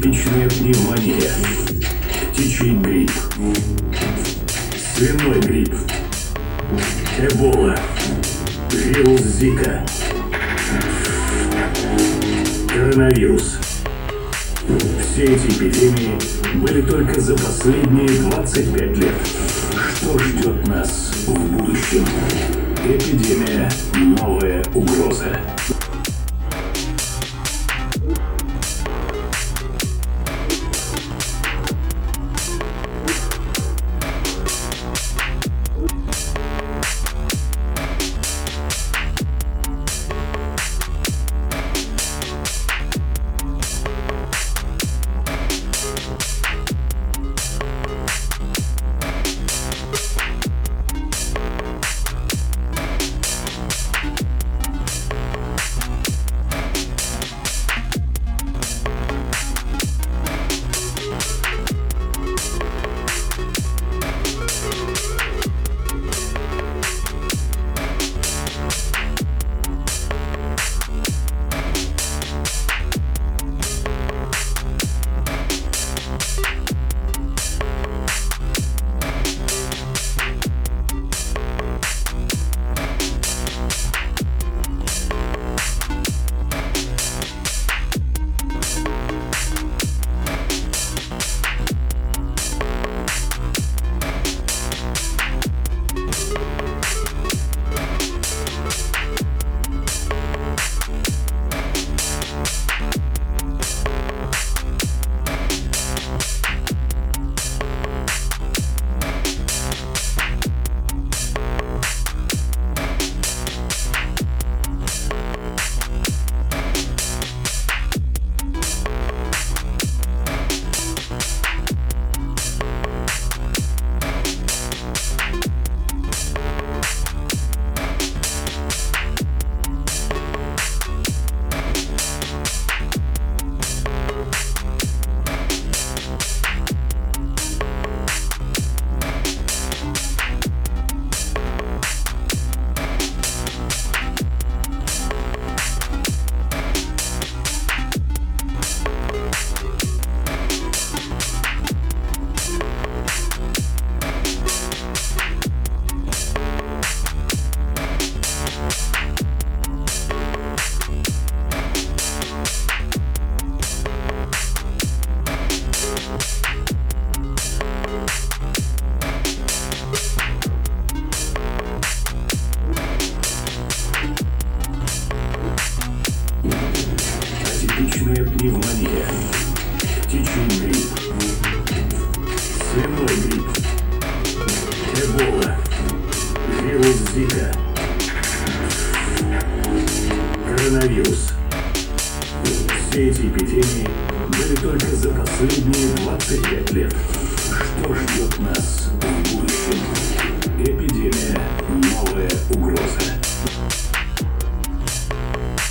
Атипичная пневмония. Птичий грипп. Свиной грипп. Эбола. Вирус Зика. Коронавирус. Все эти эпидемии были только за последние 25 лет. Что ждет нас в будущем? Эпидемия. Новая угроза. Пневмония. Птичий грипп. Свиной грипп. Эбола. Вирус Зика. Коронавирус. Все эти эпидемии были только за последние 25 лет. Что ждет нас